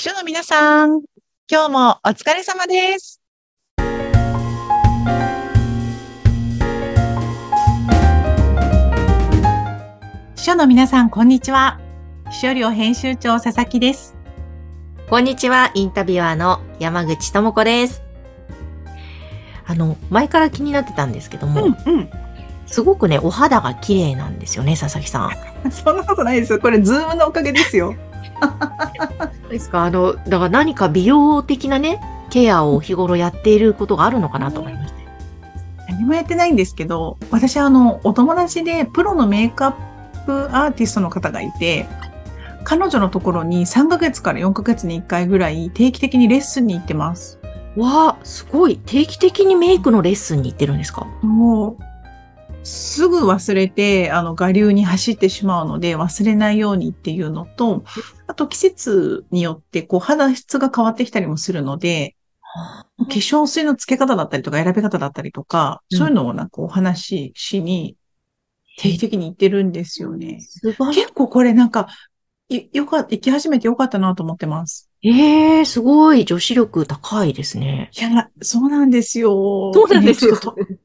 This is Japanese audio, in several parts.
秘書の皆さん、今日もお疲れ様です。秘書の皆さん、こんにちは。秘書寮編集長佐々木です。こんにちは、インタビュアーの山口智子です。あの、前から気になってたんですけども、うん。すごくね、お肌が綺麗なんですよね、佐々木さん。そんなことないですよ。これ、ズームのおかげですよ。ですか？あの、だから何か美容的なね、ケアを日頃やっていることがあるのかなと思いまして。何もやってないんですけど、私、あの、お友達でプロのメイクアップアーティストの方がいて、彼女のところに3ヶ月から4ヶ月に1回ぐらい定期的にレッスンに行ってます。わあ、すごい。定期的にメイクのレッスンに行ってるんですか？もう、すぐ忘れて、あの、我流に走ってしまうので、忘れないようにっていうのと、あと季節によって、こう、肌質が変わってきたりもするので、化粧水の付け方だったりとか、選び方だったりとか、うんそういうのをなんかお話ししに、定期的に行ってるんですよね。結構これなんか、いよかった、行き始めてよかったなと思ってます。ええすごい。女子力高いですね。いや、そうなんですよ。そうなんですよ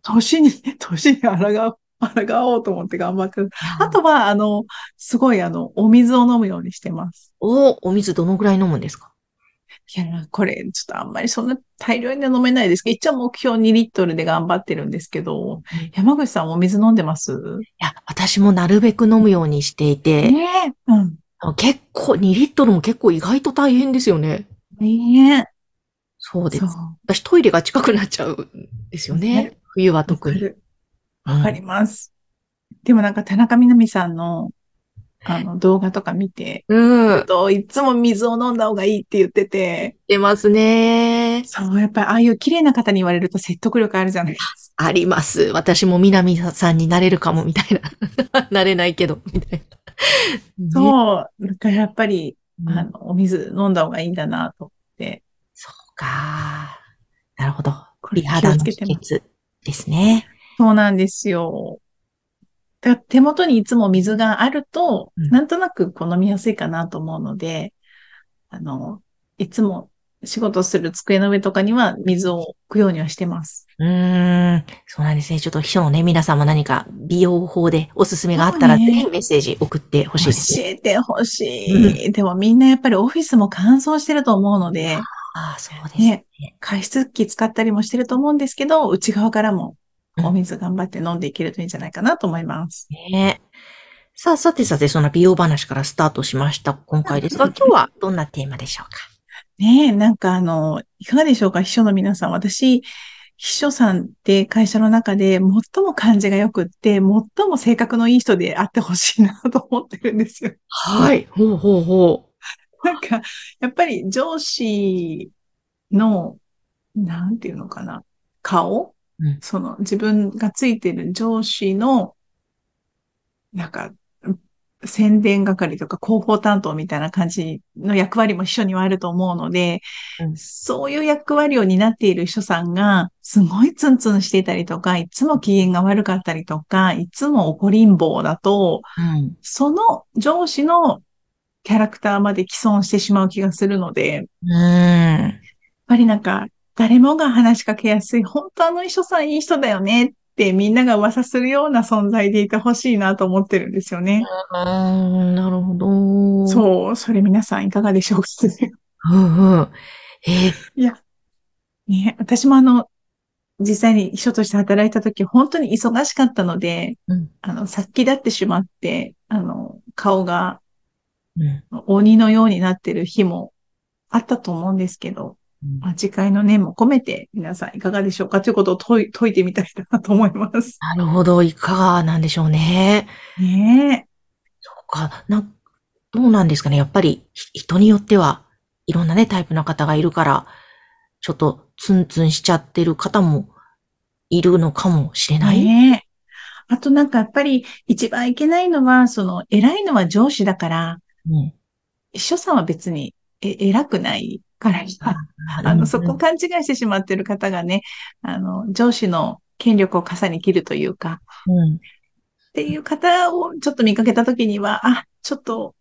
年に、年に抗う、抗おうと思って頑張ってる。あとは、あの、すごい、あの、お水を飲むようにしてます。お、お水どのぐらい飲むんですか？いや、これ、ちょっとあんまりそんな大量には飲めないですけど、一応目標2リットルで頑張ってるんですけど、山口さんお水飲んでます？いや、私もなるべく飲むようにしていて、ねえ。うん。結構、2リットルも結構意外と大変ですよね。ねそうです。私トイレが近くなっちゃうんですよね。ね冬はわ特に。わかります。でもなんか田中みな実さんの、あの、動画とか見て、うん。うん。といつも水を飲んだ方がいいって言ってて、出ますね。そう、やっぱりああいう綺麗な方に言われると説得力あるじゃないですか。あります。私も南さんになれるかも、みたいな。なれないけど、みたいな。う。そう。だからやっぱり、うんあの、お水飲んだ方がいいんだなと思って。そうか。なるほど。これ美肌の秘気をつけてます訣ですね。そうなんですよ。だ手元にいつも水があると、うんなんとなくこう飲みやすいかなと思うので、あの、いつも仕事する机の上とかには水を置くようにはしてます。うーん。そうなんですね。ちょっと秘書のね、皆さんも何か美容法でおすすめがあったら、ぜひメッセージ送ってほしいです教ね。えてほしい。でもみんなやっぱりオフィスも乾燥してると思うので、ああ、そうですね。加湿器使ったりもしてると思うんですけど、内側からもうんお水頑張って飲んでいけるといいんじゃないかなと思います。ねさあ、さてさて、その美容話からスタートしました、今回ですが、今日はどんなテーマでしょうか？ねえ、なんかあの、いかがでしょうか、秘書の皆さん。私、秘書さんって会社の中で最も感じが良くって、最も性格のいい人であってほしいなと思ってるんですよ。はい。ほうほうほなんか、やっぱり上司の、なんていうのかな、顔、うんその自分がついてる上司の、なんか、宣伝係とか広報担当みたいな感じの役割も秘書にはあると思うので、うんそういう役割を担っている秘書さんが、すごいツンツンしていたりとか、いつも機嫌が悪かったりとか、いつも怒りん坊だと、う。うん。その上司のキャラクターまで既存してしまう気がするので、やっうーん。ぱりなんか、誰もが話しかけやすい、本当あの秘書さんいい人だよねってみんなが噂するような存在でいてほしいなと思ってるんですよね。うーん、なるほど。う。そう、それ皆さんいかがでしょうか？うんうん。えーいや、ね、私もあの、実際に秘書として働いた時、本当に忙しかったので、うんあの、殺気立ってしまって、あの、顔がうん鬼のようになってる日もあったと思うんですけど、次回の念も込めて皆さんいかがでしょうか？ということを解いてみたいなと思います。なるほど。いかがなんでしょうね。ねそうか。な、どうなんですかね。やっぱりひ人によってはいろんなね、タイプの方がいるから、ちょっとツンツンしちゃってる方もいるのかもしれえ。ない。ねえ。あとなんかやっぱり一番いけないのは、その偉いのは上司だから、うん。秘書さんは別にえ偉くないから、あの、そこを勘違いしてしまっている方がね、あの、上司の権力を傘に切るというか、うん。っていう方をちょっと見かけたときには、あ、ちょっと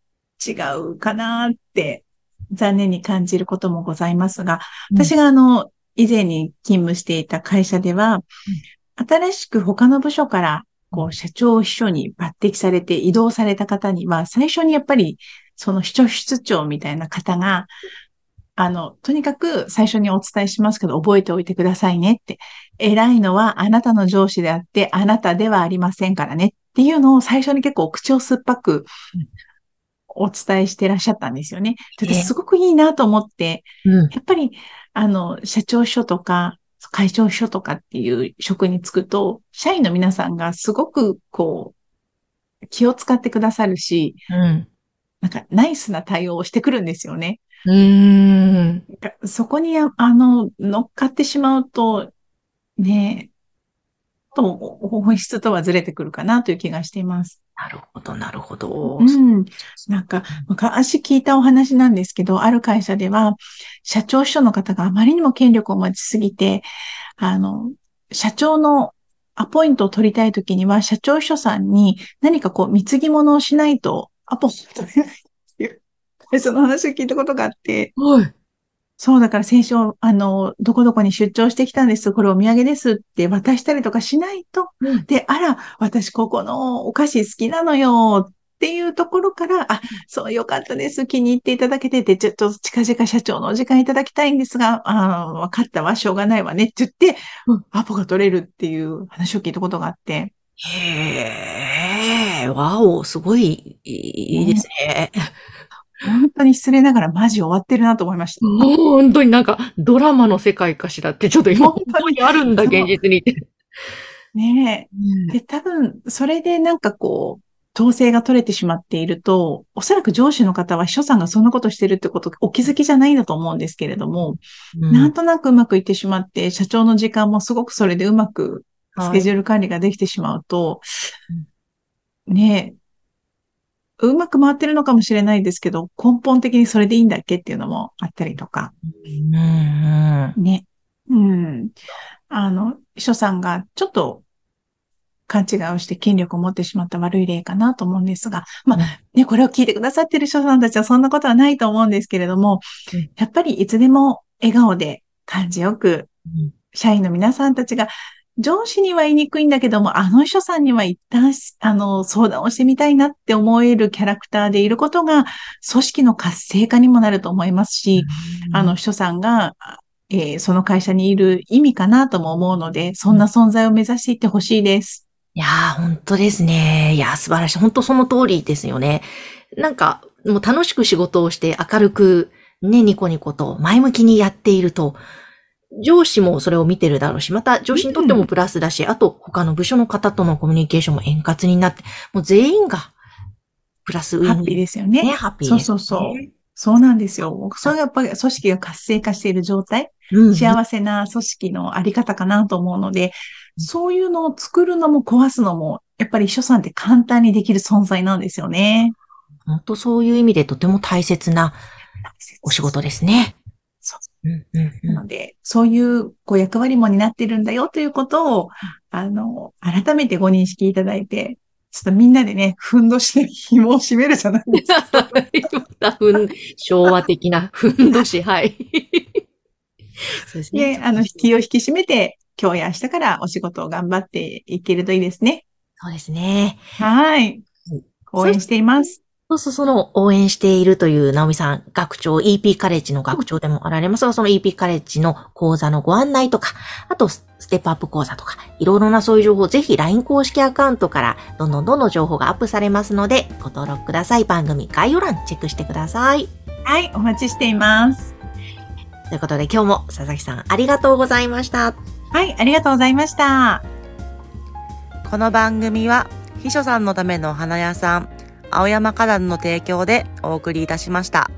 違うかなって残念に感じることもございますが、私があの、以前に勤務していた会社では、新しく他の部署からこう、社長秘書に抜擢されて移動された方には、最初にやっぱり、その秘書室長みたいな方が、あの、とにかく最初にお伝えしますけど、覚えておいてくださいねって。偉いのはあなたの上司であって、あなたではありませんからねっていうのを最初に結構口を酸っぱくお伝えしてらっしゃったんですよね。すごくいいなと思って、やっぱり、あの、社長秘書とか、会長秘書とかっていう職に就くと、社員の皆さんがすごくこう、気を使ってくださるし、うん、なんかナイスな対応をしてくるんですよね。うん。そこに、あの、乗っかってしまうと、ね、と、本質とはずれてくるかなという気がしています。なるほど、なるほど。うん。なんか、昔聞いたお話なんですけど、ある会社では、社長秘書の方があまりにも権力を持ちすぎて、あの、社長のアポイントを取りたいときには、社長秘書さんに何かこう、貢ぎ物をしないと、アポを取れないっていう、会社の話を聞いたことがあって、はい。そう、だから先週、あの、どこどこに出張してきたんです。これお土産ですって渡したりとかしないと。うん、で、あら、私ここのお菓子好きなのよっていうところから、あ、そうよかったです。気に入っていただけてて、ちょっと近々社長のお時間いただきたいんですが、あわかったわ、しょうがないわねって言って、うん、アポが取れるっていう話を聞いたことがあって。へえ、わお、すごいいいですね。本当に失礼ながらマジ終わってるなと思いました。本当になんかドラマの世界かしらってちょっと今本当にあるんだ、現実に。ねえ。で、多分、それでなんかこう、統制が取れてしまっていると、おそらく上司の方は秘書さんがそんなことしてるってことお気づきじゃないんだと思うんですけれども、うん、なんとなくうまくいってしまって、社長の時間もすごくそれでうまくスケジュール管理ができてしまうと、はい、ねえ、うまく回ってるのかもしれないですけど、根本的にそれでいいんだっけっていうのもあったりとか。ね。うん。あの、秘書さんがちょっと勘違いをして権力を持ってしまった悪い例かなと思うんですが、まあ、ね、これを聞いてくださってる秘書さんたちはそんなことはないと思うんですけれども、やっぱりいつでも笑顔で感じよく、社員の皆さんたちが上司には言いにくいんだけども、あの秘書さんには一旦、あの、相談をしてみたいなって思えるキャラクターでいることが、組織の活性化にもなると思いますし、あの秘書さんが、えー、その会社にいる意味かなとも思うので、そんな存在を目指していってほしいです。いやー、本当ですね。いや素晴らしい。本当その通りですよね。なんか、もう楽しく仕事をして明るく、ね、ニコニコと前向きにやっていると、上司もそれを見てるだろうし、また上司にとってもプラスだし、うん、あと他の部署の方とのコミュニケーションも円滑になって、もう全員がプラスウィンハッピーですよね。ねハッピー、ね、そうそうそう。そうなんですよ。それがやっぱり組織が活性化している状態、うん、幸せな組織のあり方かなと思うので、そういうのを作るのも壊すのも、やっぱり秘書さんって簡単にできる存在なんですよね。本当そういう意味でとても大切なお仕事ですね。なので、そういうこう役割も担ってるんだよということを、あの、改めてご認識いただいて、ちょっとみんなでね、ふんどしで紐を締めるじゃないですか。昭和的なふんどし、はい。そうですね。あの、気を引き締めて、今日や明日からお仕事を頑張っていけるといいですね。そうですね。はい。応援しています。そうそう、その応援しているという直美さん、学長、EP カレッジの学長でもあられますが、その EP カレッジの講座のご案内とか、あと、ステップアップ講座とか、いろいろなそういう情報、ぜひ LINE 公式アカウントからどんどんどんどん情報がアップされますので、ご登録ください。番組概要欄チェックしてください。はい、お待ちしています。ということで今日も佐々木さんありがとうございました。はい、ありがとうございました。この番組は、秘書さんのための花屋さん、青山花壇の提供でお送りいたしました。